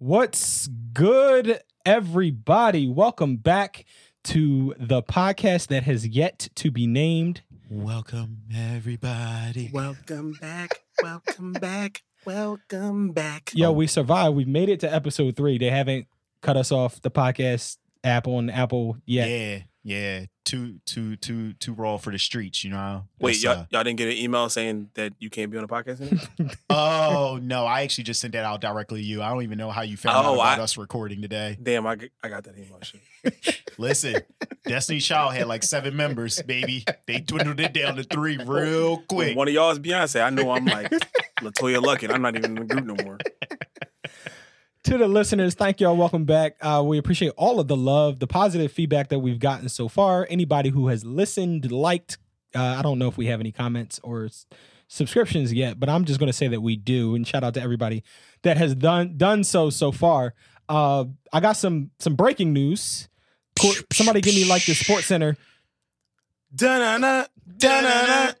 What's good, everybody? Welcome back to the podcast that has yet to be named. Welcome, everybody. Welcome back. Welcome back. Welcome back. Yo, we survived. We've made it to episode three. They haven't cut us off the podcast app on Apple yet. Yeah, yeah. Too, too, too, too raw for the streets. You know. Wait, y'all, uh, y'all didn't get an email saying that you can't be on the podcast anymore? oh no, I actually just sent that out directly to you. I don't even know how you found Oh, out about I- us recording today. Damn, I I got that email. Listen, Destiny Child had like seven members, baby. They dwindled it down to three real When quick. one of y'all is Beyonce. I know I'm like LeToya Luckett. I'm not even in the group no more. To the listeners, thank y'all. Welcome back. Uh, we appreciate all of the love, the positive feedback that we've gotten so far. Anybody who has listened, liked, uh, I don't know if we have any comments or s- subscriptions yet, but I'm just going to say that we do. And shout out to everybody that has done done so so far. Uh, I got some some breaking news. Cor- Somebody give me like the Sports Center. Da-na-na, da-na-na.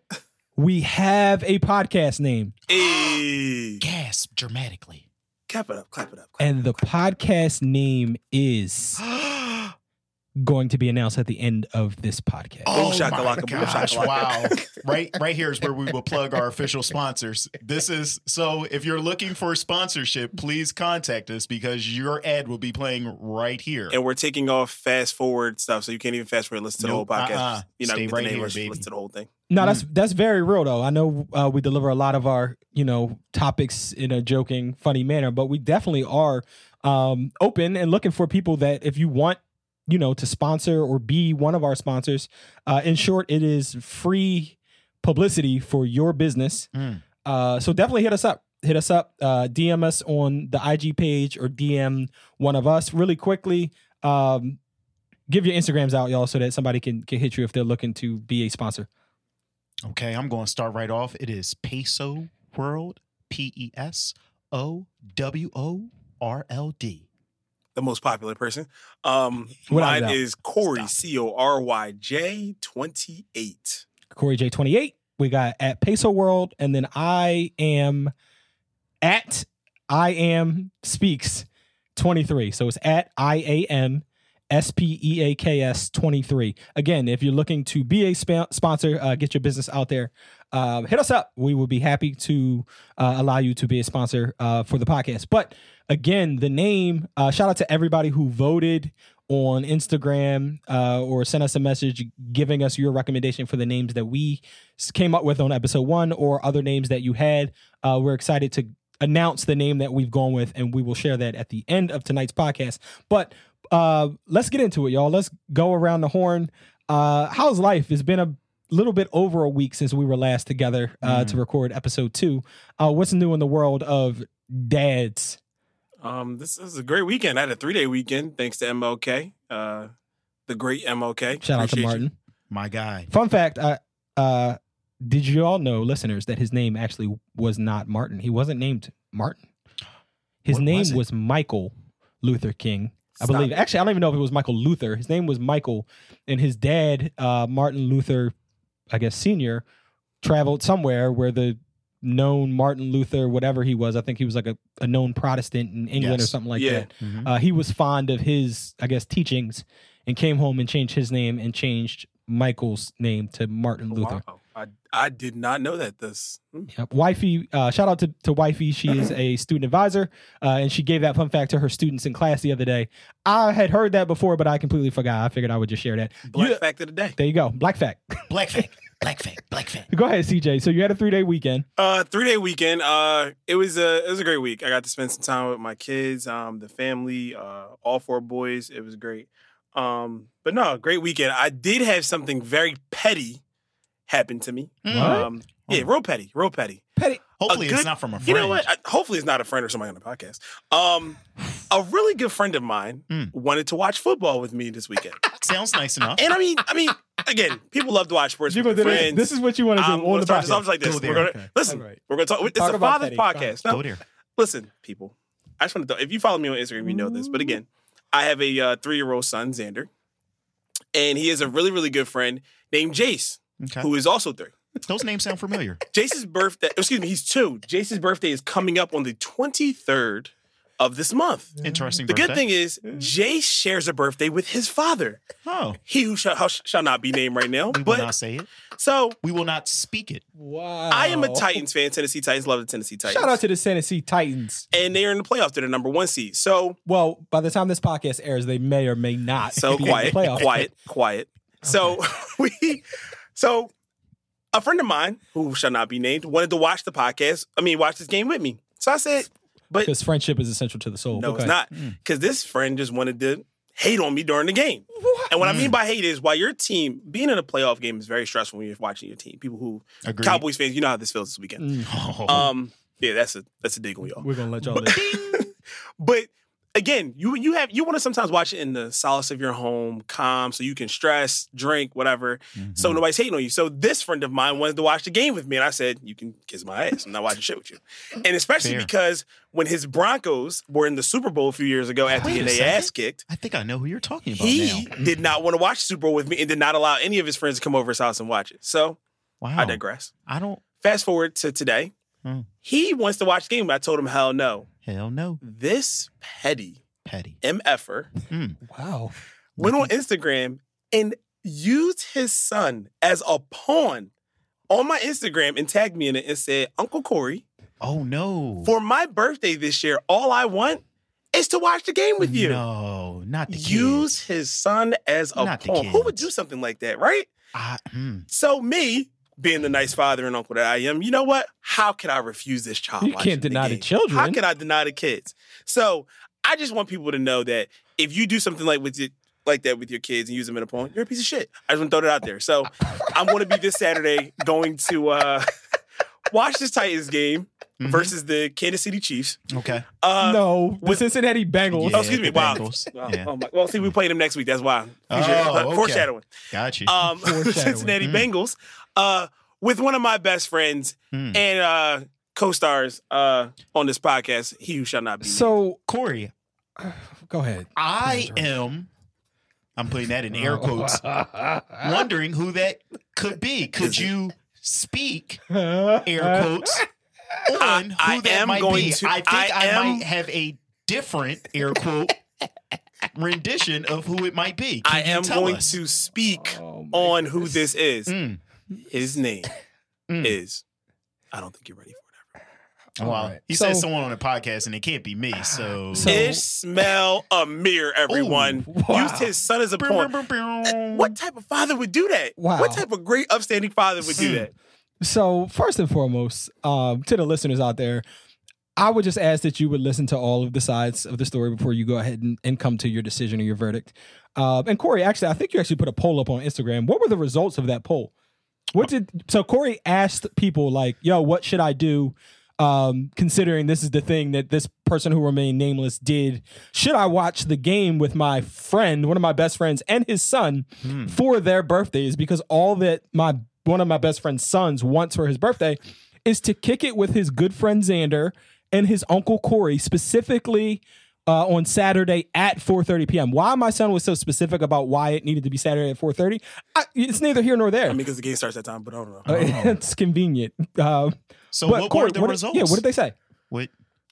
We have a podcast name, Hey. Gasp dramatically. Clap it up, clap it up. Clap and the podcast name is going to be announced at the end of this podcast. Oh Boom shakalaka, my boom gosh! Wow! right, right here is where we will plug our official sponsors. This is so. If you're looking for sponsorship, please contact us because your ad will be playing right here. And we're taking off fast forward stuff, so you can't even fast forward listen to Nope, the whole podcast. uh-uh. You're not Stay gonna get right the here, listen, baby. listen to the whole thing. No, that's that's very real though. I know uh, we deliver a lot of our you know topics in a joking, funny manner, but we definitely are um, open and looking for people that if you want you know to sponsor or be one of our sponsors. Uh, in short, it is free publicity for your business. Mm. Uh, so definitely hit us up. Hit us up. Uh, DM us on the IG page or DM one of us really quickly. Um, give your Instagrams out, y'all, so that somebody can can hit you if they're looking to be a sponsor. Okay, I'm going to start right off. It is Peso World, P E S O W O R L D. The most popular person. Um, Without mine doubt. is Corey, Stop. C O R Y J 28. Corey J28. We got at Peso World, and then I am at I am speaks 23. So it's at I A M S P E A K S 23. Again, if you're looking to be a spa- sponsor, uh, get your business out there, uh, hit us up. We will be happy to uh, allow you to be a sponsor uh, for the podcast. But again, the name, uh, shout out to everybody who voted on Instagram uh, or sent us a message giving us your recommendation for the names that we came up with on episode one or other names that you had. We're excited to announce the name that we've gone with, and we will share that at the end of tonight's podcast. But uh, let's get into it, y'all. Let's go around the horn. Uh, how's life? It's been a little bit over a week since we were last together uh, to record episode two. Uh, what's new in the world of dads? Um, this is a great weekend. I had a three day weekend thanks to MLK, uh, the great MLK. Shout out to Appreciate you. Martin. My guy. Fun fact, uh, uh, did you all know, listeners, that his name actually was not Martin? He wasn't named Martin. His What name was was. Michael Luther King. I Stop believe. it. Actually, I don't even know if it was Michael Luther. His name was Michael, and his dad, uh, Martin Luther, I guess Senior, traveled somewhere where the known Martin Luther, whatever he was, I think he was like a, a known Protestant in England or something like Yeah. that. Mhm. Uh, he was fond of his, I guess, teachings, and came home and changed his name and changed Michael's name to Martin Luther. Wow. I, I did not know that. This hmm. Yep. Wifey, uh, shout out to, to Wifey. She is a student advisor, uh, and she gave that fun fact to her students in class the other day. I had heard that before, but I completely forgot. I figured I would just share that. black You- fact of the day. there you go. Black fact. Black fact. Black fact. Black fact. go ahead, CJ. So you had a three day weekend. Uh, three day weekend. Uh, it was a it was a great week. I got to spend some time with my kids, um, the family, uh, all four boys. It was great. Um, but no, great weekend. I did have something very petty happen to me. Mm. What? Um, yeah, real petty, real petty. Petty. Hopefully, A it's not from a friend. You know what? I, hopefully, it's not a friend or somebody on the podcast. Um, a really good friend of mine Mm. wanted to watch football with me this weekend, Sounds nice enough. and I mean, I mean, again, people love to watch sports You with gonna their this? friends. This is what you want to do I'm on gonna the start this off podcast. like this. Go. We're gonna Okay. listen. All right. We're gonna talk. It's Talk a father's petty. Go ahead. podcast. No, Go there. listen, people. I just want to. If you follow me on Instagram, you know this. But again, I have a uh, three-year-old son, Xander, and he has a really, really good friend named Jace, Okay. who is also three. Those names sound familiar. Jace's birthday. Excuse me, he's two. Jace's birthday is coming up on the twenty-third of this month. Interesting. The good thing is, Jay shares a birthday with his father. oh, He who shall, shall not be named right now. we will not say it. so We will not speak it. Wow. I am a Titans fan. Tennessee Titans love the Tennessee Titans. Shout out to the Tennessee Titans. and they are in the playoffs. They're the number one seed. So Well, by the time this podcast airs, they may or may not. so be in the quiet, playoffs. quiet, quiet. So we, so a friend of mine who shall not be named wanted to watch the podcast. I mean, watch this game with me. So I said, but Because friendship is essential to the soul. no, Okay. it's not, Mm. because this friend just wanted to hate on me during the game. And what I mean by hate is while your team being in a playoff game is very stressful when you're watching your team. People who Agreed. Cowboys fans, you know how this feels this weekend. Mm, Oh. Um, yeah, that's a that's a dig on y'all. we're gonna let y'all But, live. but again, you you have you want to sometimes watch it in the solace of your home, calm, so you can stress, drink, whatever. So Mhm. nobody's hating on you. So this friend of mine wanted to watch the game with me, and I said, "You can kiss my ass. I'm not watching shit with you." And especially Fair. because when his Broncos were in the Super Bowl a few years ago after Wait getting their ass kicked, I think I know who you're talking about he now. did not want to watch the Super Bowl with me and did not allow any of his friends to come over his house and watch it. So Wow. I digress. I don't. Fast forward to today. Hmm. He wants to watch the game. I told him, hell no. Hell no. This petty Petty. MFer Wow. went on Instagram and used his son as a pawn on my Instagram and tagged me in it and said, Uncle Corey, Oh no. for my birthday this year, all I want is to watch the game with you. No, not the kids. Use his son as a Not the pawn. Who would do something like that, right? I, hmm. So me, being the nice father and uncle that I am, you know what? How can I refuse this child? You can't deny the game? children. How can I deny the kids? So I just want people to know that if you do something like with it, like that with your kids and use them in a pawn, you're a piece of shit. I just want to throw that out there. So I'm going to be this Saturday going to uh, watch this Titans game Mhm. versus the Kansas City Chiefs. Okay. Uh, no, the with- Cincinnati Bengals. Oh, excuse me. Wow. Bengals. Oh, Yeah. oh my, well, see, we play them next week. That's why. Oh, Uh, okay. Foreshadowing. Got you. Um, Foreshadowing. Cincinnati Mm. Bengals. Uh, with one of my best friends Hmm. and uh, co-stars uh, on this podcast, he who shall not be. named. So Corey, go ahead. I am. I'm putting that in air quotes. wondering who that could be. Could you speak air quotes on who I that am might going be? to- I think I I, am- might have a different air quote rendition of who it might be. Can I am going us? to speak Oh, my on who this is. Mm, His name mm. is. I don't think you're ready for Well, All right. he So- said someone on a podcast, and it can't be me. So, So- it. Ismail Amir, everyone. Ooh, wow. Used his son as a pawn. What type of father would do that? Wow. What type of great upstanding father would do Mm. that? So first and foremost, um, to the listeners out there, I would just ask that you would listen to all of the sides of the story before you go ahead and, and come to your decision or your verdict. Uh, and Corey, actually, I think you actually put a poll up on Instagram. What were the results of that poll? What did so Corey asked people like, "Yo, what should I do?" Um, considering this is the thing that this person who remained nameless did, should I watch the game with my friend, one of my best friends, and his son Hmm. for their birthdays? Because all that my one of my best friend's sons wants for his birthday is to kick it with his good friend Xander and his uncle Corey, specifically uh, on Saturday at 4:30 p.m. Why my son was so specific about why it needed to be Saturday at 4:30, it's neither here nor there. I mean, because the game starts that time, but I don't know. Uh, it's convenient. Uh, so but what Corey, were the what did- results? yeah, what did they say? What?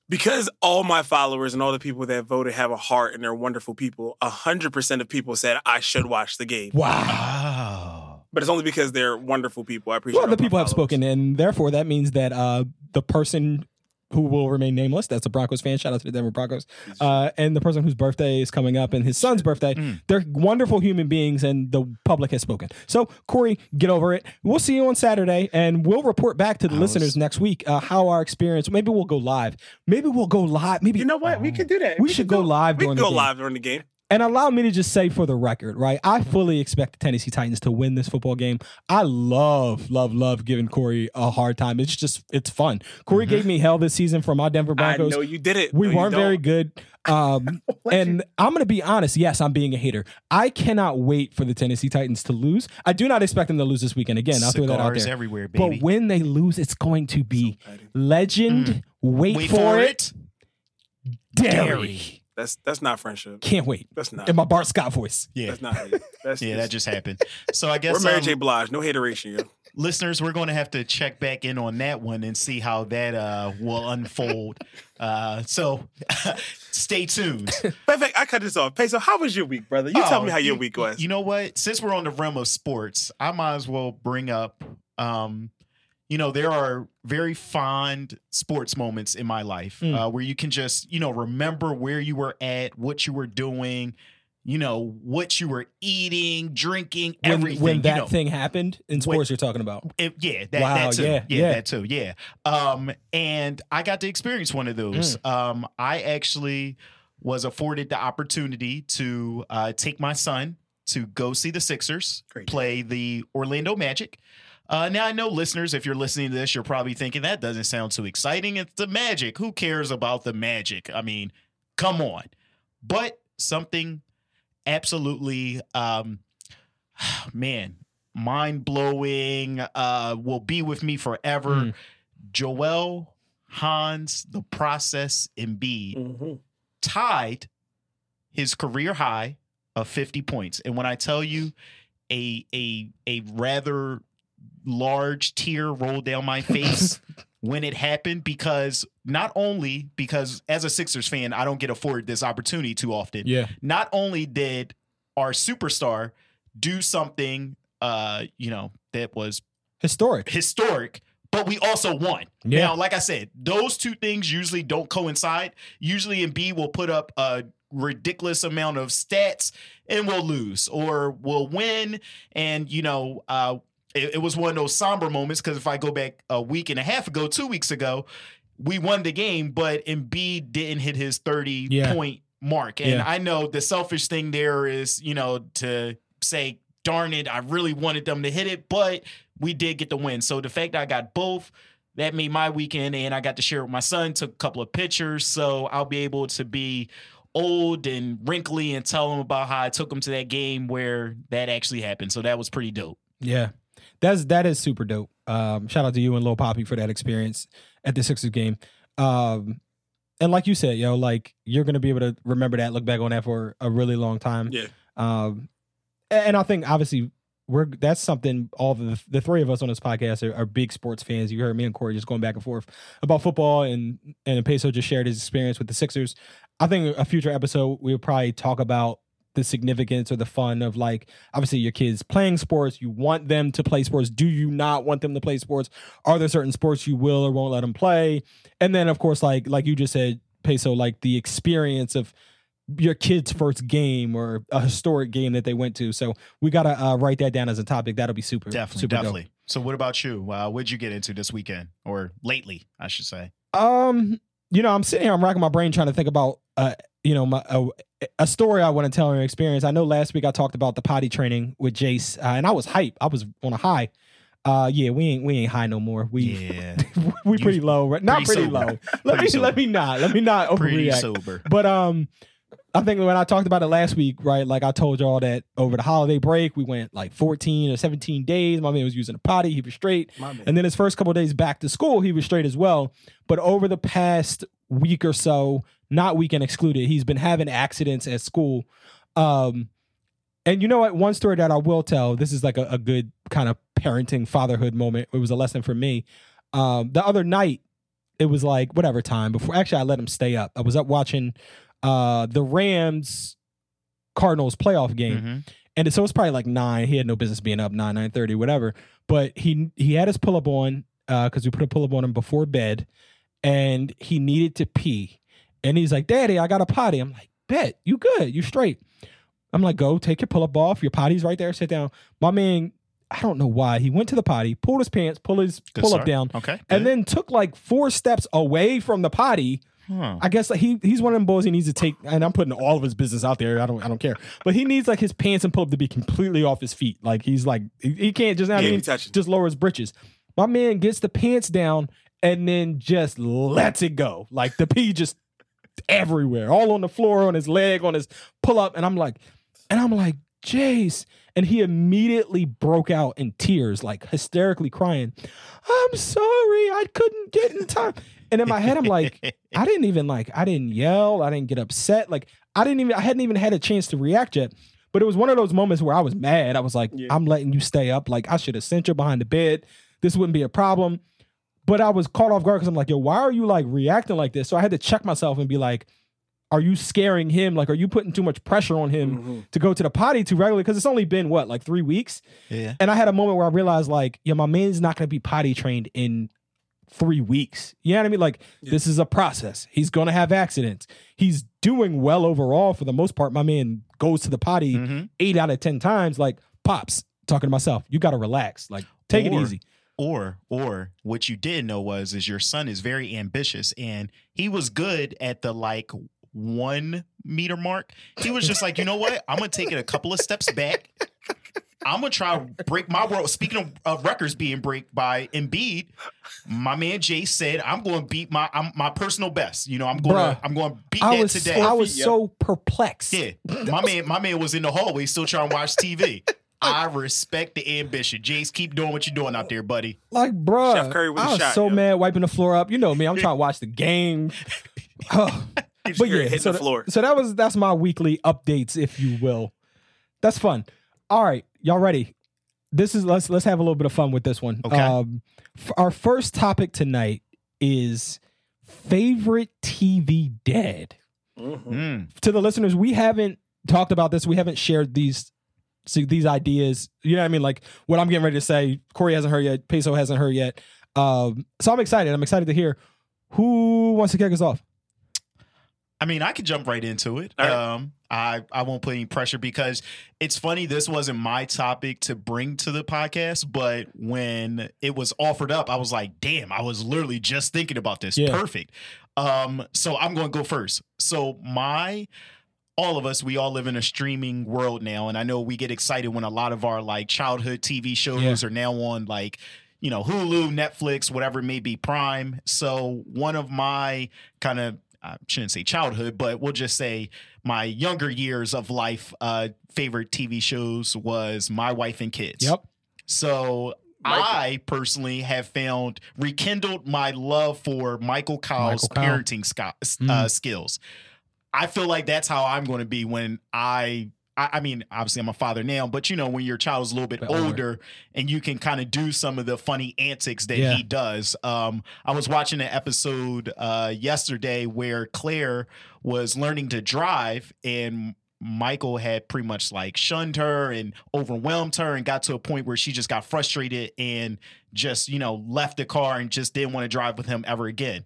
because all my followers and all the people that voted have a heart and they're wonderful people, 100% of people said I should watch the game. Wow. But it's only because they're wonderful people. I appreciate Well, all the my people have spoken, and therefore that means that uh, the person who will remain nameless, that's a Broncos fan. Shout out to the Denver Broncos. Uh, and the person whose birthday is coming up and his son's birthday, Mm. they're wonderful human beings, and the public has spoken. So, Corey, get over it. We'll see you on Saturday, and we'll report back to the I listeners was- next week uh, how our experience. Maybe we'll go live. Maybe we'll go live. Maybe You know what? We could do that. We should could go live We during can the game. live during the game. And allow me to just say for the record, right? I fully expect the Tennessee Titans to win this football game. I love, love, love giving Corey a hard time. It's just, it's fun. Corey Mhm. gave me hell this season for my Denver Broncos. I know you did it. We No, weren't very good. Um, and I'm going to be honest. Yes, I'm being a hater. I cannot wait for the Tennessee Titans to lose. I do not expect them to lose this weekend. Again, I'll throw that out there. everywhere, baby. But when they lose, it's going to be So legend. Mm. Wait, for, it. Dairy. Dairy. That's that's not friendship. Can't wait. That's not. In my Bart Scott voice. Yeah. That's not. it. That's Yeah, that just happened. So I guess We're Mary um, J. Blige. No hateration, yo. listeners, we're going to have to check back in on that one and see how that uh, will unfold. Uh, so stay tuned. Perfect. I cut this off. Peso, how was your week, brother? You tell Oh, me how your you- week was. You know what? Since we're on the realm of sports, I might as well bring up. Um, you know, there are very fond sports moments in my life Mm. uh, where you can just, you know, remember where you were at, what you were doing, you know, what you were eating, drinking, when, everything. when you that know. thing happened in sports, you're talking about. It- yeah, that, Wow, that too. yeah, Yeah, yeah. that too. Yeah. Um, and I got to experience one of those. Mm. Um, I actually was afforded the opportunity to uh, take my son to go see the Sixers Great. play the Orlando Magic. Uh, now I know listeners, if you're listening to this, you're probably thinking that doesn't sound too exciting. It's the Magic. Who cares about the Magic? I mean, come on. But something absolutely, um, man, mind blowing. Uh, will be with me forever. Mm. Joel Hans, the process Embiid Mhm. tied his career high of 50 points. And when I tell you a a a rather large tear rolled down my face when it happened because not only because as a Sixers fan I don't get afforded this opportunity too often. Yeah. Not only did our superstar do something uh you know that was Historic. historic, but we also won. Yeah. Now, like I said, those two things usually don't coincide. Usually, Embiid will put up a ridiculous amount of stats and we'll lose, or we'll win. And you know, uh, it, it was one of those somber moments because if I go back a week and a half ago, two weeks ago, we won the game, but Embiid didn't hit his thirty Yeah. point mark. And Yeah. I know the selfish thing there is, you know, to say, darn it, I really wanted them to hit it, but we did get the win. So the fact that I got both, that made my weekend, and I got to share it with my son. Took a couple of pictures, so I'll be able to be old and wrinkly and tell him about how I took him to that game where that actually happened. So that was pretty dope. Yeah. That's that is super dope. Um, shout out to you and Lil Poppy for that experience at the Sixers game. Um, and like you said, yo, like you're gonna be able to remember that, look back on that for a really long time. Yeah. Um, and I think obviously we're that's something all the the three of us on this podcast are, are big sports fans. You heard me and Corey just going back and forth about football, and and Peso just shared his experience with the Sixers. I think a future episode we'll probably talk about the significance or the fun of like obviously your kids playing sports. You want them to play sports. Do you not want them to play sports? Are there certain sports you will or won't let them play? And then of course, like like you just said, Peso, like the experience of your kid's first game or a historic game that they went to. So we gotta uh, write that down as a topic. That'll be super, Definitely, super definitely. So what about you? Uh, what'd you get into this weekend or lately, I should say? Um, you know, I'm sitting here, I'm racking my brain trying to think about, uh, you know, my a, a story I want to tell or experience. I know last week I talked about the potty training with Jace, uh, and I was hype. I was on a high. Uh, yeah, we ain't we ain't high no more. We Yeah, we You- pretty low, right? Not pretty pretty, low. Let Pretty me sober. let me not let me not overreact. pretty sober. But um, I think when I talked about it last week, right? Like I told y'all that over the holiday break, we went like 14 or 17 days. My man was using a potty, he was straight. And then his first couple days back to school, he was straight as well. But over the past week or so, not weekend excluded, he's been having accidents at school. Um, and you know what? One story that I will tell, this is like a, a good kind of parenting fatherhood moment. It was a lesson for me. Um, the other night, it was like whatever time before. Actually, I let him stay up. I was up watching uh, the Rams Cardinals playoff game Mhm. and so it's probably like nine. He had no business being up nine, nine thirty, whatever. But he he had his pull up on uh, because we put a pull up on him before bed, and he needed to pee. And he's like, "Daddy, I got a potty." I'm like, "Bet you good, you straight." I'm like, "Go take your pull up off. Your potty's right there. Sit down." My man, I don't know why he went to the potty, pulled his pants, pulled his Good pull up down, Okay, and then took like four steps away from the potty. Huh. I guess like he he's one of them boys he needs to take, and I'm putting all of his business out there. I don't I don't care, but he needs like his pants and pull up to be completely off his feet. Like he's like he, he can't just I Yeah, mean he just lower his britches. My man gets the pants down and then just lets it go. Like the pee just everywhere, all on the floor, on his leg, on his pull up, and I'm like, and I'm like, Jace, and he immediately broke out in tears, like hysterically crying. I'm sorry, I couldn't get in time. And in my head, I'm like, I didn't even like, I didn't yell, I didn't get upset. Like, I didn't even, I hadn't even had a chance to react yet. But it was one of those moments where I was mad. I was like, Yeah. I'm letting you stay up. Like I should have sent you behind the bed. This wouldn't be a problem. But I was caught off guard because I'm like, yo, why are you like reacting like this? So I had to check myself and be like, are you scaring him? Like, are you putting too much pressure on him Mhm. to go to the potty too regularly? Because it's only been what, like three weeks? Yeah. And I had a moment where I realized, like, yeah, my man's not going to be potty trained in three weeks. You know what I mean? Like, Yeah. this is a process. He's going to have accidents. He's doing well overall for the most part. My man goes to the potty Mhm. eight out of 10 times. Like, pops, talking to myself, you got to relax. Like, take it easy. Or or what you did know was is your son is very ambitious and he was good at the like one meter mark. He was just like, you know what? I'm gonna take it a couple of steps back. I'm gonna try to break my world. Speaking of, of records being break by Embiid, my man Jay said, "I'm going to beat my I'm, my personal best. You know, I'm going Bruh, to I'm going to beat I that was, today." I was Yep. so perplexed. Yeah, my man, my man was in the hallway still trying to watch TV. I respect the ambition. Jace, keep doing what you're doing out there, buddy. Like, bruh, Chef Curry with I a was shot, so yo. mad wiping the floor up. You know me, I'm trying to watch the game. Oh. You just but yeah, hitting so the tha- floor. So that was that's my weekly updates, if you will. That's fun. All right, y'all ready? This is let's let's have a little bit of fun with this one. Okay. Um, f- our first topic tonight is favorite TV dead. Mhm. Mm. To the listeners, we haven't talked about this. We haven't shared these see, these ideas. You know what I mean? Like what I'm getting ready to say. Corey hasn't heard yet. Peso hasn't heard yet. Um, so I'm excited. I'm excited to hear who wants to kick us off. I mean, I could jump right into it. All right. Um, I I won't put any pressure because it's funny. This wasn't my topic to bring to the podcast, but when it was offered up, I was like, "Damn!" I was literally just thinking about this. Yeah. Perfect. Um, so I'm going to go first. So my all of us, we all live in a streaming world now, and I know we get excited when a lot of our like childhood TV shows are now on like you know Hulu, Netflix, whatever it may be, Prime. So one of my kind of I shouldn't say childhood, but we'll just say my younger years of life uh favorite TV shows was My Wife and Kids. Yep. So Michael. I personally have found rekindled my love for Michael Kyle's Michael Kyle. parenting sco- uh, skills. I feel like that's how I'm going to be when I, I. I mean, obviously, I'm a father now, but you know, when your child is a little bit older and you can kind of do some of the funny antics that Yeah. he does. Um, I was watching an episode uh, yesterday where Claire was learning to drive and Michael had pretty much like shunned her and overwhelmed her and got to a point where she just got frustrated and just, you know, left the car and just didn't want to drive with him ever again.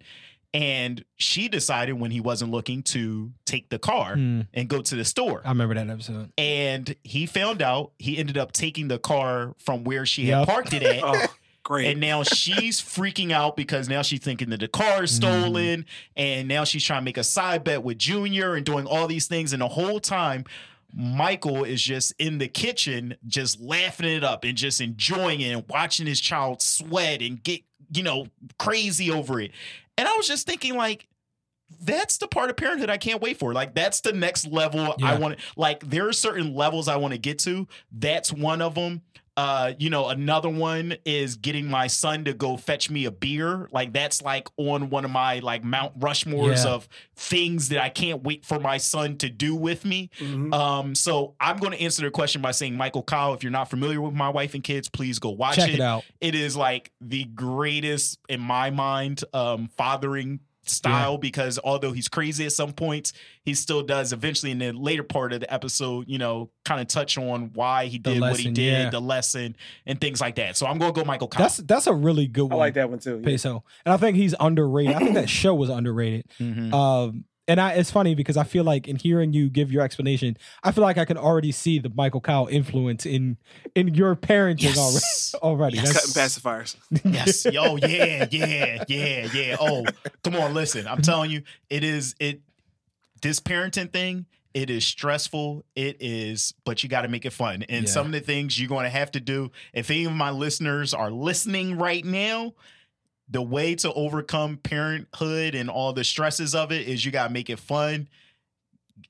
And she decided when he wasn't looking to take the car Hmm, and go to the store. I remember that episode. And he found out he ended up taking the car from where she Yep. had parked it at. Oh, great. And now she's freaking out because now she's thinking that the car is Mm-hmm. stolen. And now she's trying to make a side bet with Junior and doing all these things. And the whole time, Michael is just in the kitchen, just laughing it up and just enjoying it and watching his child sweat and get, you know, crazy over it. And I was just thinking, like, that's the part of parenthood I can't wait for. Like, that's the next level I want. Like, there are certain levels I want to get to. That's one of them. Uh, you know, another one is getting my son to go fetch me a beer. Like, that's like on one of my like Mount Rushmores Yeah. of things that I can't wait for my son to do with me. Mhm. Um, so I'm going to answer the question by saying, Michael Kyle, if you're not familiar with my wife and kids, please go watch Check it out. it is like the greatest in my mind um fathering style because although he's crazy at some points he still does eventually in the later part of the episode you know kind of touch on why he The did what he did yeah. the lesson and things like that so i'm gonna go michael Kyle. That's that's a really good one. I like that one too. yeah. Peso. And I think he's underrated. I think that show was underrated. Mhm. Um, and I, it's funny because I feel like in hearing you give your explanation, I feel like I can already see the Michael Kyle influence in in your parenting yes already. Already, Yes. Cutting pacifiers. yes Oh yeah yeah yeah yeah oh come on listen i'm telling you it is it this parenting thing it is stressful it is but you got to make it fun and Yeah. some of the things you're going to have to do if any of my listeners are listening right now the way to overcome parenthood and all the stresses of it is you got to make it fun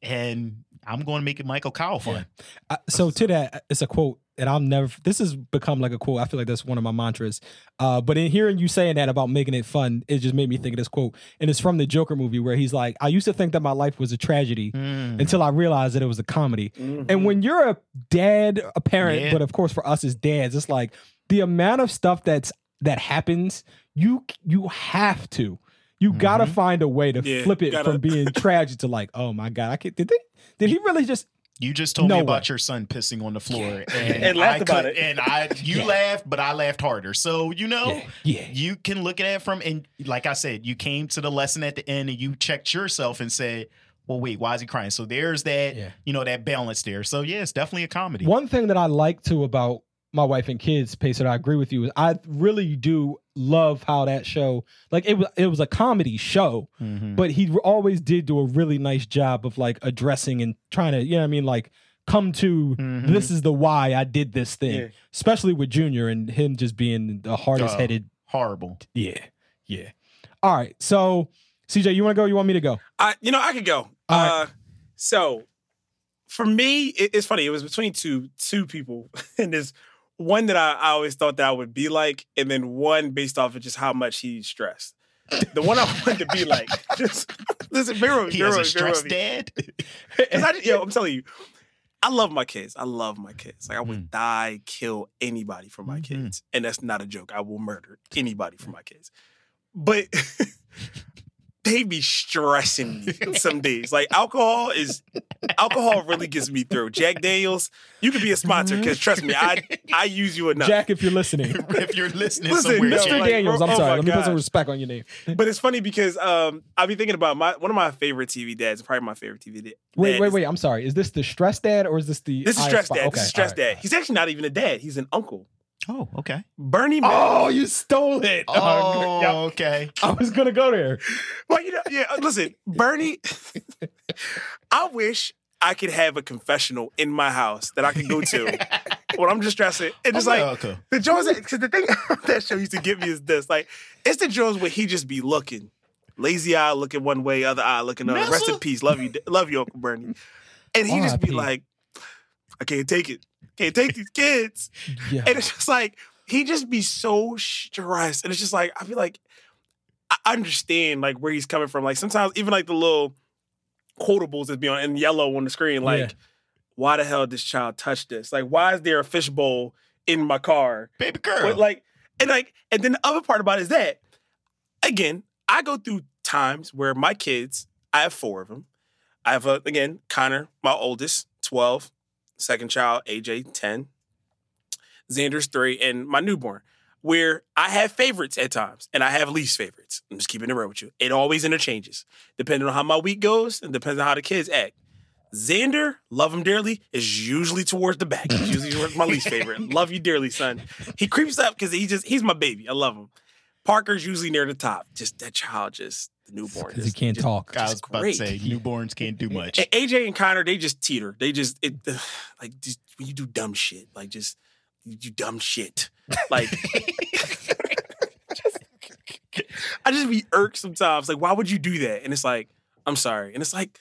and i'm going to make it michael kyle fun Uh, so to that, it's a quote and I'll never. This has become like a quote. I feel like that's one of my mantras. Uh, but in hearing you saying that about making it fun, it just made me think of this quote, and it's from the Joker movie where he's like, "I used to think that my life was a tragedy Mm. until I realized that it was a comedy." Mhm. And when you're a dad, a parent, Yeah. but of course for us as dads, it's like the amount of stuff that's that happens. You you have to. You gotta Mhm. find a way to Yeah, flip it gotta- from being tragic to like, oh my god, I can't. Did they? Did he really just? You just told No me about way. your son pissing on the floor, and, And laughed I about could- it. And I, you Yeah. laughed, but I laughed harder. So you know, Yeah, yeah. you can look at it from and like I said, you came to the lesson at the end and you checked yourself and said, "Well, wait, why is he crying?" So there's that, Yeah. you know, that balance there. So yeah, it's definitely a comedy. One thing that I like too about my wife and kids, Pace, that I agree with you I really do love how that show, like it was, it was a comedy show, Mhm. but he always did do a really nice job of like addressing and trying to, you know, what I mean, like come to Mhm. this is the why I did this thing, Yeah. especially with Junior and him just being the hardest headed. horrible. Yeah, yeah. All right, so CJ, you want to go? You want me to go? I, you know, I could go. All right. Uh, so for me, it, it's funny. It was between two two people, in there's one that I, I always thought that I would be like, and then one based off of just how much he stressed. The one I wanted to be like, just listen, mirror, He mirror, has a stress dad. I, yo, I'm telling you, I love my kids. I love my kids. Like I would Mm. die, kill anybody for my Mhm. kids, and that's not a joke. I will murder anybody for my kids. But they be stressing me some days. Like alcohol is alcohol really gets me through. Jack Daniels, you could be a sponsor because trust me, I I use you enough. Jack, if you're listening, if you're listening Listen, somewhere, no, Mr. Jack, like, Daniels, I'm oh sorry. Let me put some respect on your name. But it's funny because um, I'll be thinking about my one of my favorite TV dads, probably my favorite TV dad. Wait, dad wait, is- wait. I'm sorry. Is this the stress dad or is this the? This is stress Aspire? dad. Okay, this is stress all right, dad. He's actually not even a dad. He's an uncle. Oh, okay. Bernie. Mac- Oh, you stole it. Oh, yeah. okay. I was gonna go there. Well, you know, yeah. uh, Listen, Bernie. I wish I could have a confessional in my house that I could go to when I'm just stressing. And it's like okay. the Jones. Because the thing that show used to give me is this: like, it's the Jones where he just be looking, lazy eye looking one way, other eye looking another. Rest in peace. Love you, love you, Uncle Bernie. And he just be like, I can't take it. Can't take these kids. Yeah. And it's just like he just be so stressed. And it's just like I feel like I understand like where he's coming from. Like sometimes even like the little quotables that be on in yellow on the screen, like, Yeah. why the hell did this child touch this? Like, why is there a fishbowl in my car? Baby girl. But like, and like, and then the other part about it is that, again, I go through times where my kids, I have four of them. I have, a, again, Connor, my oldest, 12, second child, AJ, 10, Xander's three, and my newborn, where I have favorites at times and I have least favorites. I'm just keeping it real with you. It always interchanges, depending on how my week goes and depends on how the kids act. Xander, love him dearly, is usually towards the back. He's usually towards my least favorite. Love you dearly, son. He creeps up because he just he's my baby. I love him. Parker's usually near the top. Just that child, just newborn. Because he can't just- talk. I was about great. to say newborns can't do much. And AJ and Connor, they just teeter. They just it like just when you do dumb shit, like just you do dumb shit. Like just- I just be irked sometimes. Like, why would you do that? And it's like, I'm sorry. And it's like,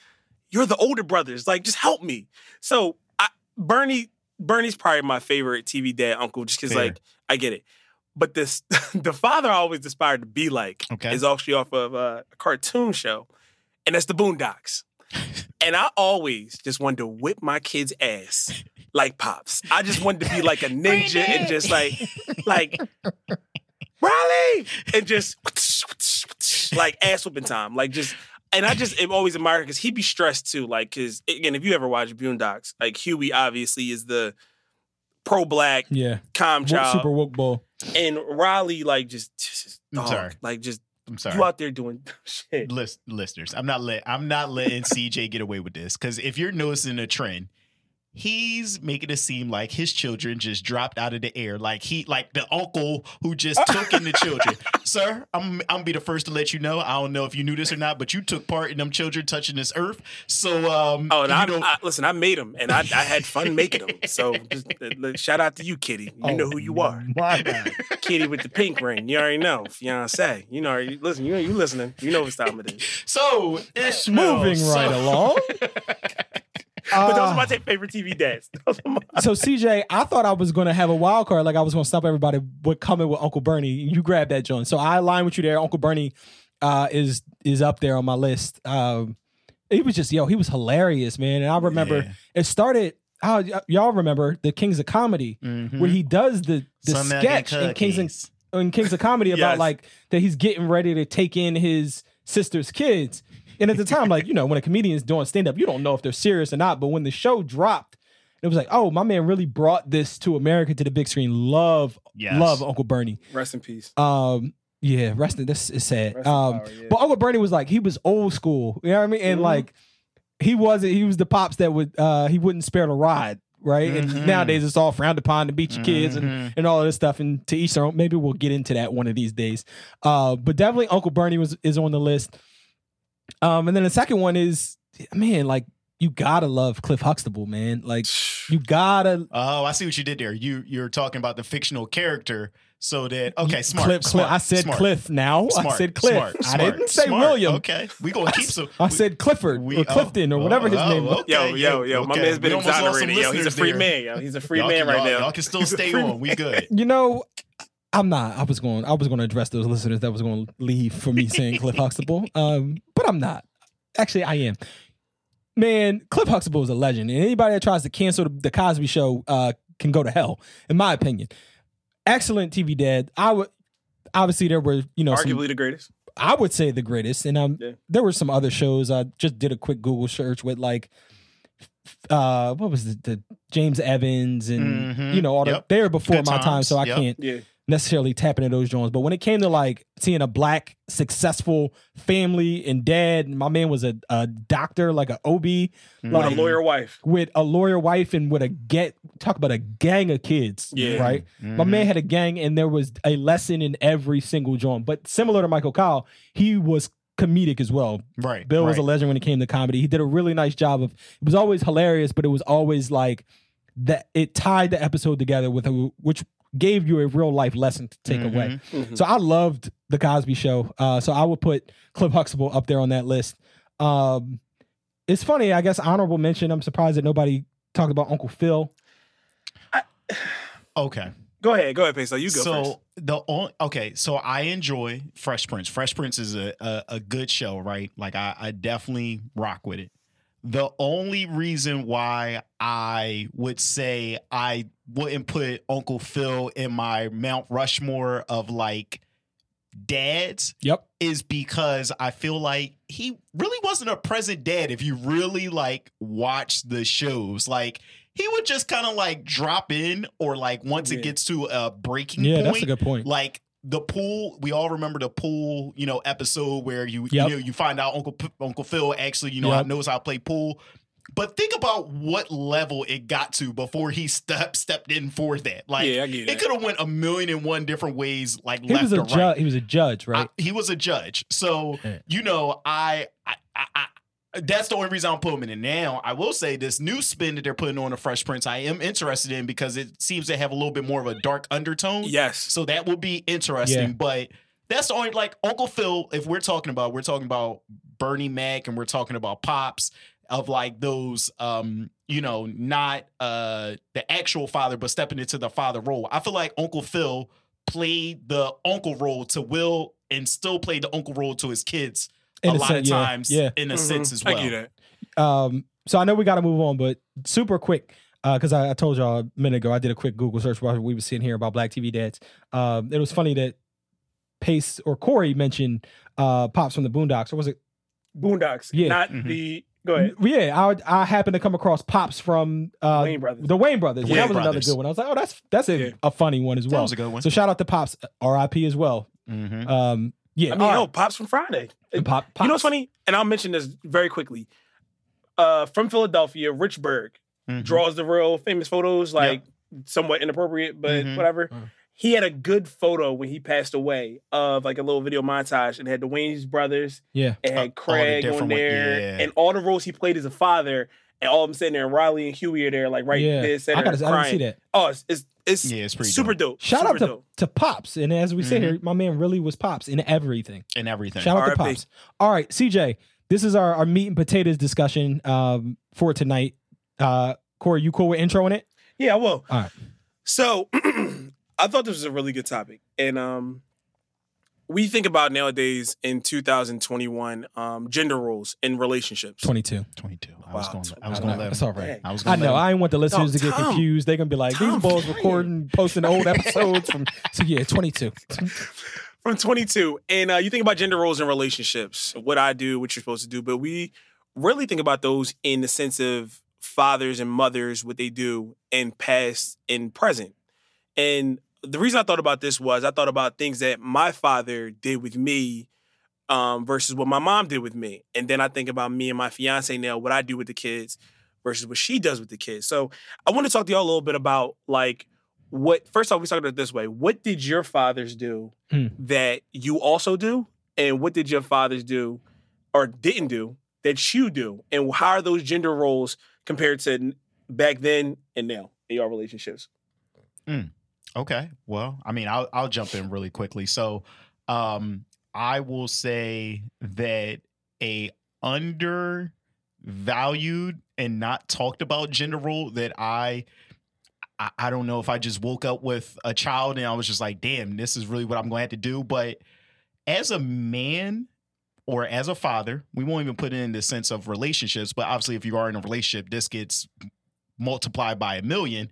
you're the older brothers. Like, just help me. So I, Bernie, Bernie's probably my favorite TV dad uncle, just because like I get it. But this the father I always aspired to be like Okay. is actually off of uh, a cartoon show, and that's the Boondocks. and I always just wanted to whip my kid's ass like pops. I just wanted to be like a ninja and just like like Riley and just like ass whooping time, like just. And I just am always admired because he'd be stressed too. Like, because again, if you ever watch Boondocks, like Huey obviously is the pro black Yeah. calm child, Super woke bull. And Riley like just, just I'm dog, sorry. like just I'm sorry. you out there doing shit. List, listeners, I'm not let I'm not letting CJ get away with this because if you're noticing a trend, he's making it seem like his children just dropped out of the air, like he like the uncle who just took in the children. Sir, I'm I'm be the first to let you know. I don't know if you knew this or not, but you took part in them children touching this earth. So um, Oh, and you I, know, I listen. I made them, and I, I had fun making them. So just, uh, shout out to you, Kitty. You know who you are, Oh, My God. Kitty with the pink ring. You already know, fiance. You know, you listen. You you listening? You know what time it is. so it's Moving so- right along. but those Uh, are my t- favorite TV dads. Those are my- so CJ, I thought I was gonna have a wild card, like I was gonna stop everybody with coming with Uncle Bernie. You grabbed that joint, so I align with you there. Uncle Bernie uh, is is up there on my list. Um, he was just yo, he was hilarious, man. And I remember Yeah. it started. Oh, y- y'all remember the Kings of Comedy Mhm. where he does the the Some sketch in Kings and in Kings of Comedy about Yes. like that he's getting ready to take in his sister's kids. And at the time, like, you know, when a comedian's doing stand up, you don't know if they're serious or not. But when the show dropped, it was like, oh, my man really brought this to America to the big screen. Love, Yes. love Uncle Bernie. Rest in peace. Um, yeah, rest in this is sad. Um, power, yeah. but Uncle Bernie was like, he was old school. You know what I mean? And Mhm. like he wasn't, he was the pops that would uh he wouldn't spare the ride, right? Mhm. And nowadays it's all frowned upon to beat your kids and Mhm. and all of this stuff. And to each their own. Maybe we'll get into that one of these days. Uh, but definitely Uncle Bernie was is on the list. Um, and then the second one is man, like you gotta love Cliff Huxtable, man. Like you gotta Oh, I see what you did there. You you're talking about the fictional character, so that okay, smart. Cliff, smart Cliff. I said smart, Cliff. Now I said Cliff. smart, I didn't say smart. William. Okay, we gonna keep some. I we- said Clifford we- or Clifton oh, or whatever his oh, name was. okay, Yo, yo, yo, my man's been We almost lost exonerated. Yo, he's a free there. man. Yo, he's a free Y'all man can- right y'all- now. Y'all can still stay free on. We good. You know, I'm not. I was going. I was going to address those listeners that was going to leave for me saying Cliff Huxtable. Um, but I'm not. Actually, I am. Man, Cliff Huxtable is a legend, and anybody that tries to cancel the, the Cosby Show uh, can go to hell, in my opinion. Excellent TV dad. I would obviously there were you know some- Arguably the greatest. I would say the greatest, and um, Yeah. there were some other shows. I just did a quick Google search with like, uh, what was the, the James Evans and Mhm. you know all the Yep. they were before Good my time, so I Yep. can't Yeah. Necessarily tapping into those joints. But when it came to like seeing a black successful family and dad, my man was a, a doctor, like a OB, With like a lawyer wife. with a lawyer wife and with a get talk about a gang of kids. Yeah. Right. My man had a gang and there was a lesson in every single joint. But similar to Michael Kyle, he was comedic as well. Right. Bill was a legend when it came to comedy. He did a really nice job of it was always hilarious, but it was always like that it tied the episode together with a which gave you a real life lesson to take away. Mhm. Mhm. So I loved the Cosby Show. Uh, so I would put Cliff Huxtable up there on that list. Um, it's funny, I guess. Honorable mention. I'm surprised that nobody talked about Uncle Phil. Okay. Go ahead. Go ahead, Peso. You go so first. the only okay, so I enjoy Fresh Prince. Fresh Prince is a, a, a good show, right? Like I, I definitely rock with it. The only reason why I would say I wouldn't put Uncle Phil in my Mount Rushmore of like dads Yep. is because I feel like he really wasn't a present dad if you really like watch the shows. Like he would just kind of like drop in or like once Yeah. it gets to a breaking Yeah, point. that's a good point. Like the pool, we all remember the pool, you know, episode where you Yep. you know you find out Uncle P- Uncle Phil actually, you know, Yep. knows how to play pool. But think about what level it got to before he stepped stepped in for that. Like yeah, I get it it. could have went a million and one different ways, like He left was a or right. He was a judge, right? I- he was a judge. So, you know, I, I, I, I that's the only reason I'm putting him in. And now I will say this new spin that they're putting on the Fresh Prince, I am interested in because it seems to have a little bit more of a dark undertone. Yes. So that will be interesting. Yeah. But that's the only like Uncle Phil, if we're talking about, we're talking about Bernie Mac and we're talking about Pops of like those um, you know, not uh the actual father, but stepping into the father role. I feel like Uncle Phil played the uncle role to Will and still played the uncle role to his kids In a a lot sen- of yeah, times yeah. in a Mhm. sense as well I well. get that. Um, so I know we got to move on, but super quick, because I, I told y'all a minute ago, I did a quick Google search while we were sitting here about Black TV dads. Um, it was funny that Pace or Corey mentioned uh, Pops from the Boondocks, or was it? Boondocks. Yeah. Not Mhm. the. Go ahead. Yeah, I I happened to come across Pops from uh, Wayans Brothers. the Wayans Brothers. Wayne that was another good one. I was like, oh, that's that's a, Yeah. a funny one as well. That well. was a good one. So shout out to Pops, R.I.P. as well. Mhm. Um, yeah, I mean, all yo, right. Pops from Friday. And Pop, You know what's funny? And I'll mention this very quickly. Uh, from Philadelphia, Rich Berg Mhm. draws the real famous photos, like somewhat inappropriate, but Mhm. whatever. He had a good photo when he passed away of like a little video montage and had the Wayans brothers, Yeah, it Uh, all had the Craig on different one- there, yeah. and all the roles he played as a father, and all of them sitting there, and Riley and Huey are there, like right yeah. there, I gotta, I didn't see that. Oh, it's it's, it's Yeah, it's pretty super dope. dope. Shout super out to, dope. to Pops, and as we sit Mhm. here, my man really was Pops in everything. In everything. Shout out to R.I.P. Pops. All right, CJ, this is our, our meat and potatoes discussion um, for tonight. Uh, Corey, you cool with introing it? Yeah, I will. All right. So I thought this was a really good topic. And um we think about nowadays in 2021 um, gender roles in relationships. 22. 22. I was Wow. going. I was going know, to let. All right. Dang. I was I going to know. let. I didn't want the listeners No, to get Tom. confused. They're gonna be like, Tom these boys Brady. recording, posting old episodes from. So yeah, 22. From 22. And uh, you think about gender roles in relationships, what I do, what you're supposed to do, but we really think about those in the sense of fathers and mothers, what they do in past and present. And the reason I thought about this was I thought about things that my father did with me um, versus what my mom did with me. And then I think about me and my fiance now, what I do with the kids versus what she does with the kids. So I want to talk to y'all a little bit about like what first off, we talked about it this way. What did your fathers do Hmm. that you also do? And what did your fathers do or didn't do that you do? And how are those gender roles compared to back then and now in your relationships? Okay. Well, I mean, I'll I'll jump in really quickly. So, um, I will say that a undervalued and not talked about gender role that I, I I don't know if I just woke up with a child and I was just like, damn, this is really what I'm going to have to do. But as a man or as a father, we won't even put it in the sense of relationships, but obviously, if you are in a relationship, this gets multiplied by a million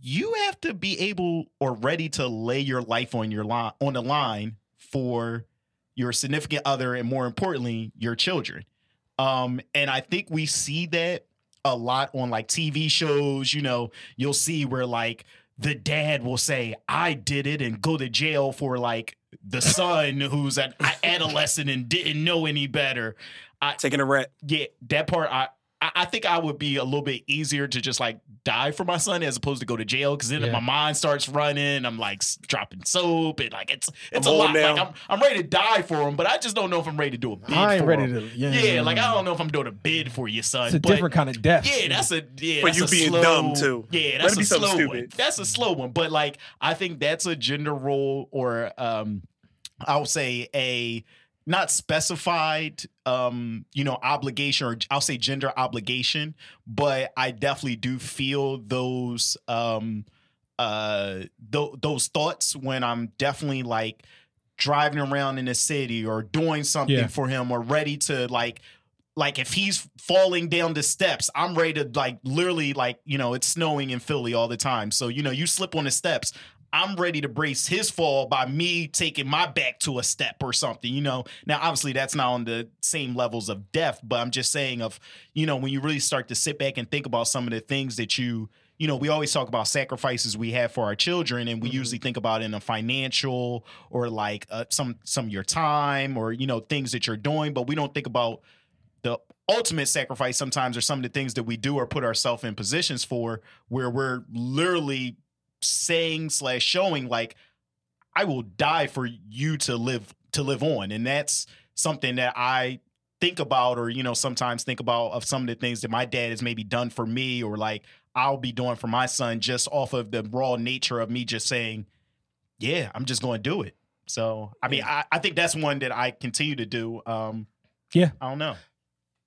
you have to be able or ready to lay your life on your line on the line for your significant other and more importantly your children um and i think we see that a lot on like tv shows you know you'll see where like the dad will say i did it and go to jail for like the son who's an adolescent and didn't know any better I, Taking a rat. yeah, that part I. I I think I would be a little bit easier to just like die for my son as opposed to go to jail because then Yeah. my mind starts running. I'm like dropping soap and like it's it's I'm a lot. now. Like I'm I'm ready to die for him, but I just don't know if I'm ready to do a bid. I ain't for ready him. to. Yeah, Yeah, like I don't know if I'm doing a bid for you, son. It's a but different kind of death. yeah, that's a yeah. For that's you a being slow, dumb, too. Yeah, that's it a be something slow one. That's a slow one, but like I think that's a gender role or um, I'll say a not specified um you know obligation or I'll say gender obligation, but I definitely do feel those um uh th- those thoughts when I'm definitely like driving around in the city or doing something Yeah. for him or ready to like like if he's falling down the steps, I'm ready to like literally like, you know, it's snowing in Philly all the time. So, you know, you slip on the steps. I'm ready to brace his fall by me taking my back to a step or something, you know. Now, obviously, that's not on the same levels of death, but I'm just saying, of, you know, when you really start to sit back and think about some of the things that you, you know, we always talk about sacrifices we have for our children, and we Mhm. usually think about in a financial or like uh, some some of your time or you know things that you're doing, but we don't think about the ultimate sacrifice sometimes are some of the things that we do or put ourselves in positions for where we're literally saying slash showing like i will die for you to live to live on and that's something that i think about or you know sometimes think about of some of the things that my dad has maybe done for me or like i'll be doing for my son just off of the raw nature of me just saying yeah i'm just going to do it so i mean I, I think that's one that i continue to do um Yeah. i don't know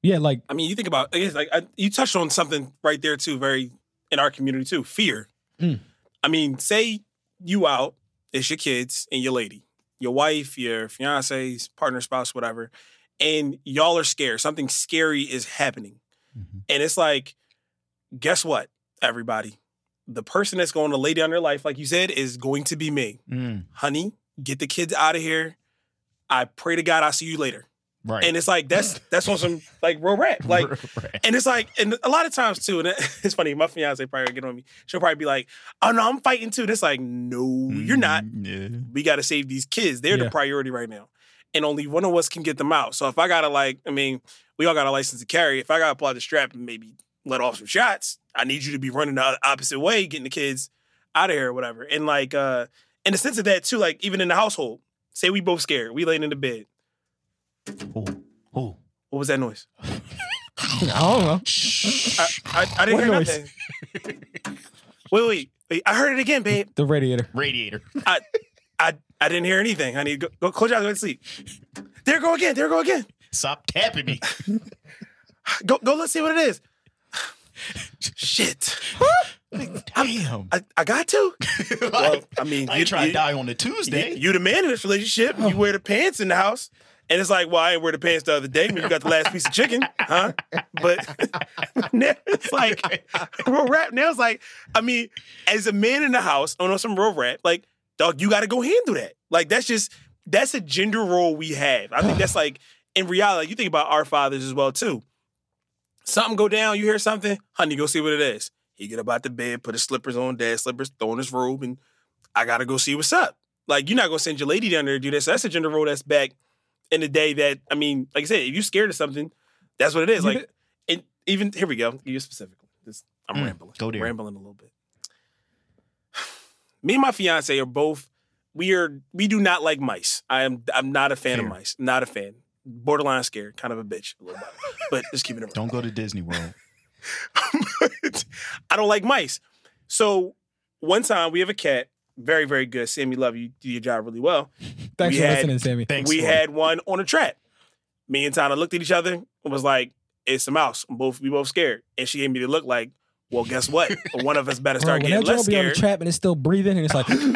Yeah, like I mean, you think about I guess like I, you touched on something right there too, very in our community too. Fear. Mm. I mean, say you out, it's your kids and your lady, your wife, your fiance's partner, spouse, whatever, and y'all are scared. Something scary is happening, and it's like, guess what, everybody, the person that's going to lay down their life, like you said, is going to be me, Mm, honey. Get the kids out of here. I pray to God I'll see you later. Right And it's like that's that's on some like real rap. Like Right. and it's like, and a lot of times too, and it's funny, my fiance probably get on me. She'll probably be like, oh no, I'm fighting too. And it's like, no, you're not. Mm, yeah We gotta save these kids. They're Yeah. the priority right now. And only one of us can get them out. So if I gotta like, I mean, we all got a license to carry. If I gotta pull out the strap and maybe let off some shots, I need you to be running the opposite way, getting the kids out of here or whatever. And like uh in the sense of that too, like even in the household, say we both scared, we laying in the bed. Ooh, ooh. What was that noise? I don't know. I, I, I didn't What hear noise? nothing. wait, wait, wait. I heard it again, babe. The radiator. radiator I I I didn't hear anything, honey. Go, go close your eyes, go to sleep. There go again. There go again. stop tapping me Go go let's see what it is. shit. Damn. I, I got to. Well, I mean, I you ain't trying to die on a You, Tuesday. you the man in this relationship. You wear the pants in the house. And it's like, well, I ain't wear the pants the other day when you got the last piece of chicken, huh? But now it's like real rap. Now it's like, I mean, as a man in the house, on some real rap, like, dog, you gotta go handle that. Like, that's just that's a gender role we have. I think that's like in reality, you think about our fathers as well, too. Something go down, you hear something, honey, go see what it is. He get up out the bed, put his slippers on, dad slippers, throw on his robe, and I gotta go see what's up. Like, you're not gonna send your lady down there to do this. That's a gender role that's back in the day that, I mean, like I said, if you're scared of something, that's what it is. Like, and even, here we go, you specifically. This, I'm Mm, rambling. go there. Rambling a little bit. Me and my fiance are both, we are, we do not like mice. I am, I'm not a fan Fair. of mice. Not a fan. Borderline scared, kind of a bitch a little bit. But just keeping it real. Don't go to Disney World. I don't like mice. So one time we have a cat, very, very good. Sammy, love you. Do your job really well. Thanks We for had- listening, Sammy. Thanks. we for had one on a trap. Me and Tana looked at each other and was like, "It's a mouse." Both we both scared, and she gave me the look like, "Well, guess what? One of us better Bro, start when getting that less joint be on the scared." trap and it's still breathing and it's like, Dog,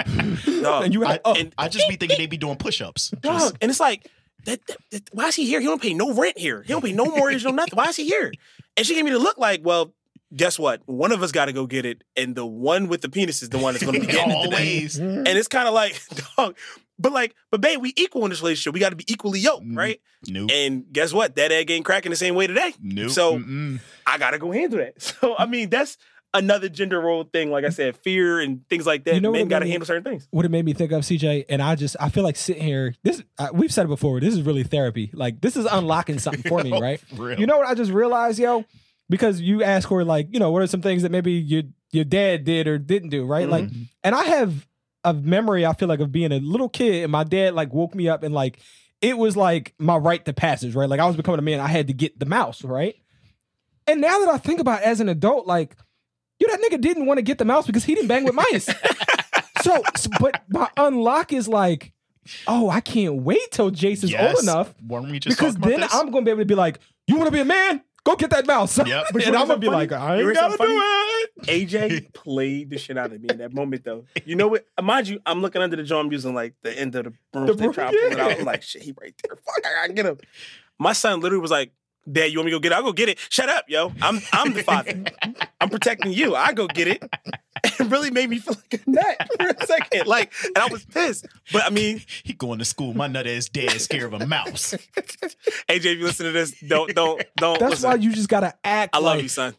and you I, like, oh, and- I just be thinking they be doing push-ups. Dog, Just- and it's like, that, that- that- why is he here? He don't pay no rent here. He don't pay no mortgage, no nothing. Why is he here? And she gave me the look like, well, guess what? One of us got to go get it, and the one with the penis is the one that's going to be getting it today. always. And it's kind of like, dog, but like, but babe, we equal in this relationship. We got to be equally yoked, Mhm. right? Nope. And guess what? That egg ain't cracking the same way today. Nope. So Mm-mm. I gotta go handle that. So I mean, that's another gender role thing. Like I said, fear and things like that. You know what Men got to handle certain things. what it made me think of, CJ, and I just I feel like sitting here. This I, we've said it before. This is really therapy. Like this is unlocking something for me, right? Real. You know what I just realized, yo? Because you ask her like, you know, what are some things that maybe your your dad did or didn't do, right? Like, Mm-hmm. and I have a memory. I feel like of being a little kid, and my dad like woke me up and like it was like my rite to passage, right? Like I was becoming a man. I had to get the mouse, right? And now that I think about it as an adult, like, yo, that nigga didn't want to get the mouse because he didn't bang with mice. so, so- but my unlock is like, oh, I can't wait till Jason's Yes. old enough Weren't we just because then this? I'm gonna be able to be like, you want to be a man? Go get that mouse. Yep. And I'm gonna be like? I ain't gotta do it. AJ played the shit out of me in that moment, though. You know what? Uh, mind you, I'm looking under the jaw. I'm using like the end of the broomstick broom- trying to yeah. out. I'm like, shit, he right there. Fuck, I gotta get him. My son literally was like, Dad, you want me to go get it? I'll go get it. Shut up, yo. I'm I'm the father. I'm protecting you. I go get it. It really made me feel like a nut for a second. Like, and I was pissed. But I mean, he going to school. My nut ass dad scared of a mouse. AJ, if you listen to this, don't don't don't That's listen. why you just gotta act. I love like, you, son.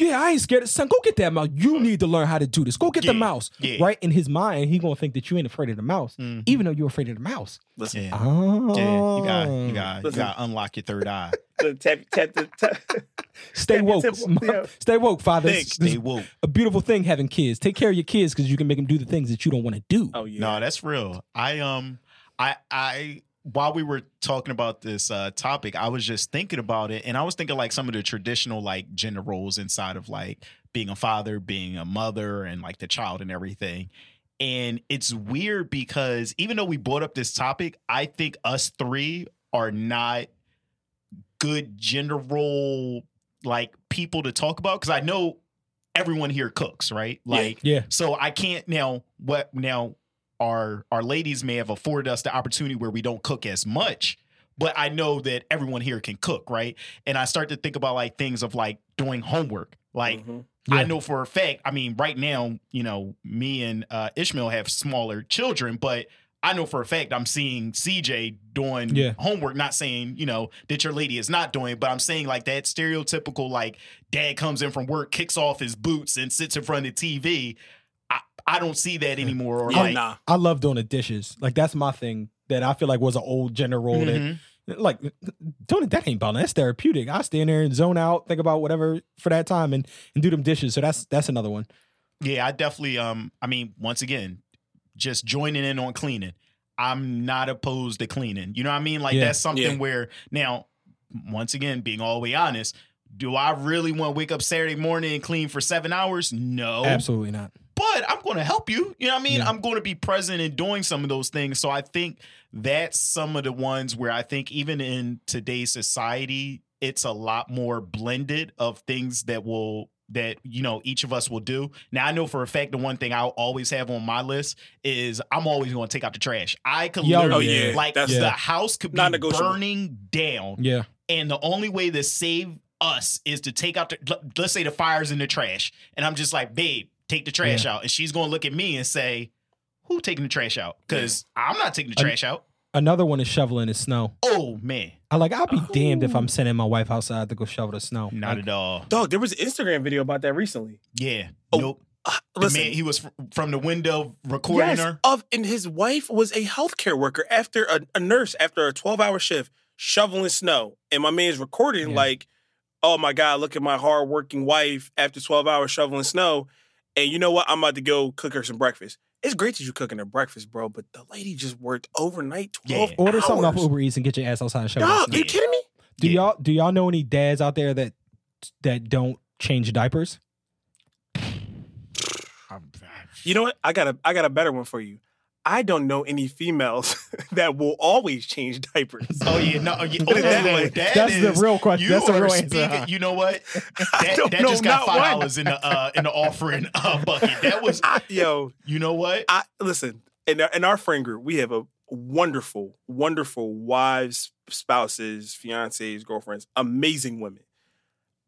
Yeah, I ain't scared. Of son, go get that mouse. You need to learn how to do this. Go get the mouse. yeah. Right in his mind, he gonna think that you ain't afraid of the mouse, Mhm. even though you're afraid of the mouse. Listen, Yeah. Oh, Yeah, you got, you got, you got to unlock your third eye. tap, tap, tap, tap. Stay Tap woke. temple, yeah. Stay woke, father. Think. This- this Stay woke. a beautiful thing having kids. Take care of your kids because you can make them do the things that you don't want to do. Oh yeah. No, that's real. I um, I I while we were talking about this uh topic, I was just thinking about it, and I was thinking like some of the traditional like gender roles inside of like being a father, being a mother, and like the child and everything. And it's weird because even though we brought up this topic, I think us three are not good gender role like people to talk about because I know everyone here cooks, right? Yeah. Like Yeah. so I can't now what now our our ladies may have afforded us the opportunity where we don't cook as much, but I know that everyone here can cook, right? And I start to think about like things of like doing homework. Like Mhm. I know for a fact, I mean, right now, you know, me and uh, Ishmael have smaller children, but I know for a fact I'm seeing CJ doing Yeah. homework, not saying, you know, that your lady is not doing, but I'm saying like that stereotypical, like dad comes in from work, kicks off his boots and sits in front of the TV. I, I don't see that anymore. Or Yeah, like, nah. I love doing the dishes. Like that's my thing that I feel like was an old gender role Mhm. that like doing it that ain't balling. That's therapeutic. I stand there and zone out, think about whatever for that time and and do them dishes. So that's that's another one. Yeah, I definitely um I mean, once again, just joining in on cleaning. I'm not opposed to cleaning. You know what I mean? Like Yeah. that's something Yeah. where now, once again, being all the way honest, do I really want to wake up Saturday morning and clean for seven hours? No. Absolutely not. But I'm going to help you. You know what I mean? Yeah. I'm going to be present in doing some of those things. So I think that's some of the ones where I think even in today's society, it's a lot more blended of things that will that you know each of us will do. Now I know for a fact the one thing I'll always have on my list is I'm always going to take out the trash. I could Yo, literally oh, yeah. like That's- the Yeah. house could be burning down, Yeah. and the only way to save us is to take out the let's say the fire's in the trash, and I'm just like, babe, take the trash out, and she's going to look at me and say, "Who taking the trash out?" Because I'm not taking the Un- trash out. Another one is shoveling the snow. Oh man, I like. I'll be damned if I'm sending my wife outside to go shovel the snow. not Like, at all. Dog, there was an Instagram video about that recently. Yeah, Oh, nope. Uh, The listen, man, he was fr- from the window recording yes, her. of and his wife was a healthcare worker after a, a nurse after a 12 hour shift shoveling snow. And my man's recording Yeah. like, oh my God, look at my hard working wife after 12 hours shoveling snow. And you know what? I'm about to go cook her some breakfast. It's great that you're cooking her breakfast, bro, but the lady just worked overnight 12 Yeah. Order something off. Uber Eats and get your ass outside and shovel. the Dog, snow. are you kidding me? Do Yeah. y'all do y'all know any dads out there that that don't change diapers? You know what? I got a I got a better one for you. I don't know any females that will always change diapers. Oh yeah, no, yeah, Put it that oh, that That's the real question. You That's the are real speaking. answer. huh? You know what? That, that know just got not five dollars in the uh, in the offering uh, bucket. That was, I, yo, you know what? I listen. In our, in our friend group, we have a wonderful, wonderful wives, spouses, fiancés, girlfriends, amazing women.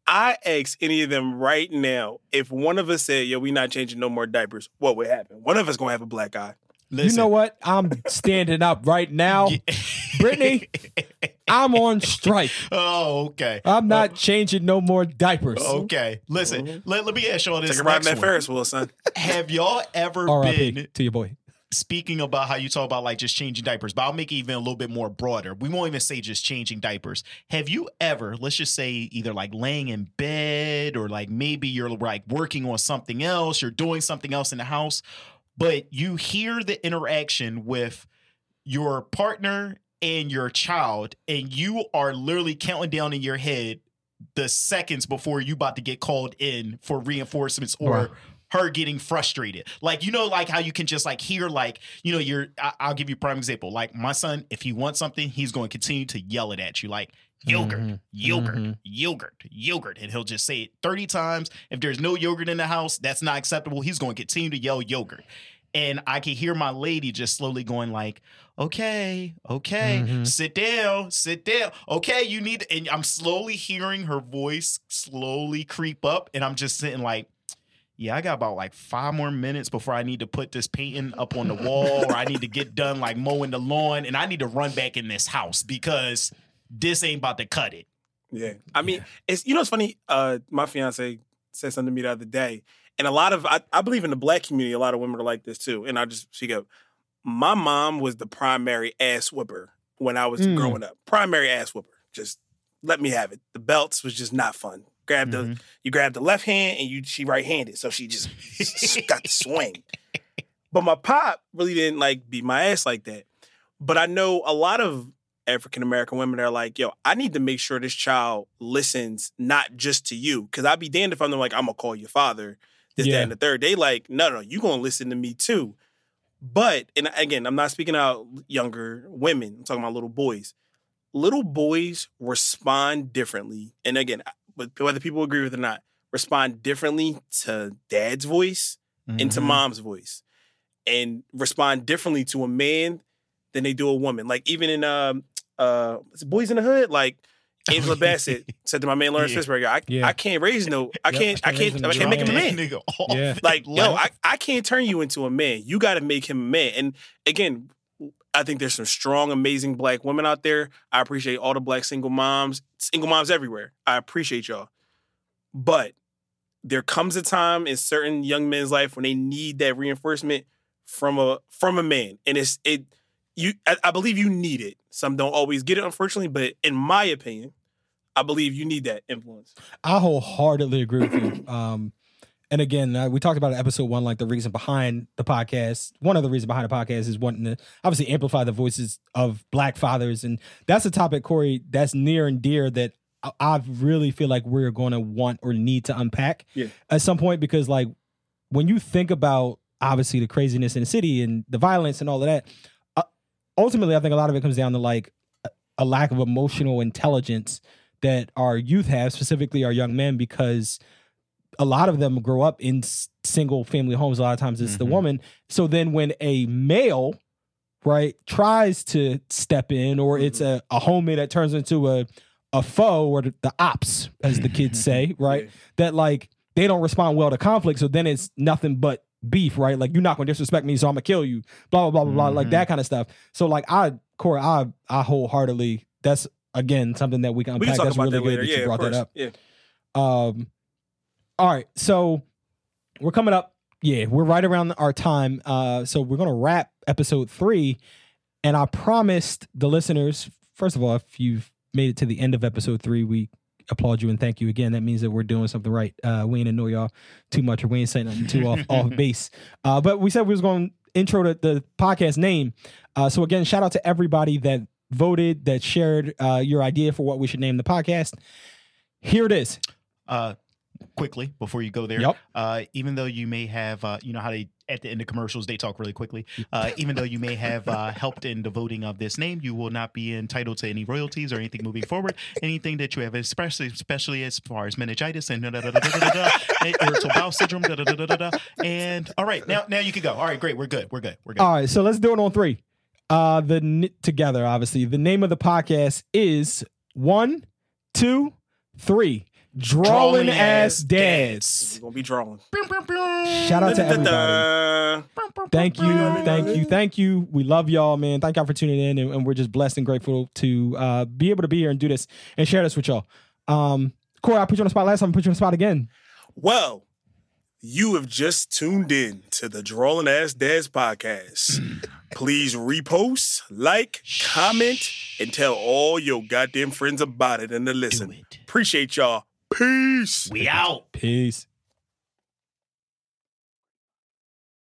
I ask any of them right now if one of us said, "Yo, we not changing no more diapers," what would happen? One of us gonna have a black eye. You know what? I'm standing up right now. Brittany. I'm on strike. oh, okay. I'm not oh. changing no more diapers. Okay. Listen, mm-hmm. let, let me ask y'all this Take a ride in next that. Ferris wheel, son. Have y'all ever R.I.P. been to your boy. speaking about how you talk about like just changing diapers, but I'll make it even a little bit more broader. We won't even say just changing diapers. Have you ever, let's just say either like laying in bed or like maybe you're like working on something else, you're doing something else in the house, but you hear the interaction with your partner and your child, and you are literally counting down in your head the seconds before you about to get called in for reinforcements or Wow. her getting frustrated. Like, you know, like how you can just like hear, like, you know, you're, I, I'll give you a prime example. Like, my son, if he wants something, he's going to continue to yell it at you, like, yogurt, Mhm. yogurt, Mhm. yogurt, yogurt. And he'll just say it 30 times. If there's no yogurt in the house, that's not acceptable. He's going to continue to yell yogurt. And I can hear my lady just slowly going like, okay, okay, Mhm. sit down, sit down. Okay, you need, and I'm slowly hearing her voice slowly creep up. And I'm just sitting like, yeah, I got about like five more minutes before I need to put this painting up on the wall, or I need to get done like mowing the lawn, and I need to run back in this house because this ain't about to cut it. Yeah. I mean, it's you know it's funny. Uh my fiance said something to me the other day. And a lot of I, I believe in the black community, a lot of women are like this too. And I just she go, My mom was the primary ass whipper when I was Mm. growing up. Primary ass whipper. Just let me have it. The belts was just not fun. Grab the Mhm. you grab the left hand and you she right handed. So she just got the swing. But my pop really didn't like beat my ass like that. But I know a lot of African American women are like, yo, I need to make sure this child listens not just to you. Cause I'd be damned if I'm like, I'm gonna call your father, this, Yeah. that, and the third. They like, no, no, you gonna listen to me too. But and again, I'm not speaking out younger women. I'm talking about little boys. Little boys respond differently. And again, whether people agree with it or not, respond differently to dad's voice and to Mhm. mom's voice. And respond differently to a man than they do a woman. Like even in um uh Boyz n the Hood, like Angela Bassett said to my man Laurence Yeah. Fishburne, I, Yeah. I can't raise no, I Yep, can't, I raise can't, I can't make him a man. man. Nigga Yeah. that Like, yo, level. I, I can't turn you into a man. You got to make him a man. And again, I think there's some strong, amazing black women out there. I appreciate all the black single moms, single moms everywhere. I appreciate y'all. But there comes a time in certain young men's life when they need that reinforcement from a from a man, and it's it. You, I, I believe you need it. Some don't always get it, unfortunately. But in my opinion, I believe you need that influence. I wholeheartedly agree with you. Um, and again, uh, we talked about in episode one, like the reason behind the podcast. One of the reasons behind the podcast is wanting to obviously amplify the voices of Black fathers, and that's a topic, Corey, that's near and dear that I, I really feel like we're going to want or need to unpack Yeah. at some point because, like, when you think about obviously the craziness in the city and the violence and all of that, ultimately, I think a lot of it comes down to like a, lack of emotional intelligence that our youth have, specifically our young men, because a lot of them grow up in single family homes. A lot of times it's the Mhm. woman. So then when a male, right, tries to step in, or it's a, a homie that turns into a a foe or the, the ops, as the kids say, right? Yeah. That like they don't respond well to conflict. So then it's nothing but beef, right? Like you're not gonna disrespect me, so I'm gonna kill you. Blah blah blah blah blah, like that kind of stuff. So like I, Corey, I I wholeheartedly. That's again something that we can We unpack. can talk That's really that good that Yeah, you brought that up. Yeah. Um, all right, so we're coming up. Yeah, we're right around our time. Uh, so we're gonna wrap episode three, and I promised the listeners. First of all, if you've made it to the end of episode three, we applaud you and thank you again. That means that we're doing something right. Uh, we ain't annoy y'all too much, or we ain't saying nothing too off off base. Uh, but we said we was going to intro the, the podcast name. Uh, so again, shout out to everybody that voted, that shared uh, your idea for what we should name the podcast. Here it is. Uh, quickly before you go there, Yep. uh, even though you may have, uh, you know how they at the end of commercials they talk really quickly. Uh, even though you may have uh, helped in the voting of this name, you will not be entitled to any royalties or anything moving forward. Anything that you have, especially especially as far as meningitis and irritable bowel syndrome, and all right, now now you can go. All right, great, we're good, we're good, we're good. All right, so let's do it on three. Uh, the n- together, obviously. The name of the podcast is one, two, three. Drawing, Drawing ass Ass dads. We're gonna be drawing. Shout out to everybody. Thank you, thank you, thank you. We love y'all, man. Thank y'all for tuning in, and, and we're just blessed and grateful to uh, be able to be here and do this and share this with y'all. Um, Corey, I put you on the spot last time. I put you on the spot again. Well, you have just tuned in to the Drawing Ass Dads podcast. Please repost, like, comment, and tell all your goddamn friends about it and to Do listen. it. Appreciate y'all. Peace. We out. Peace.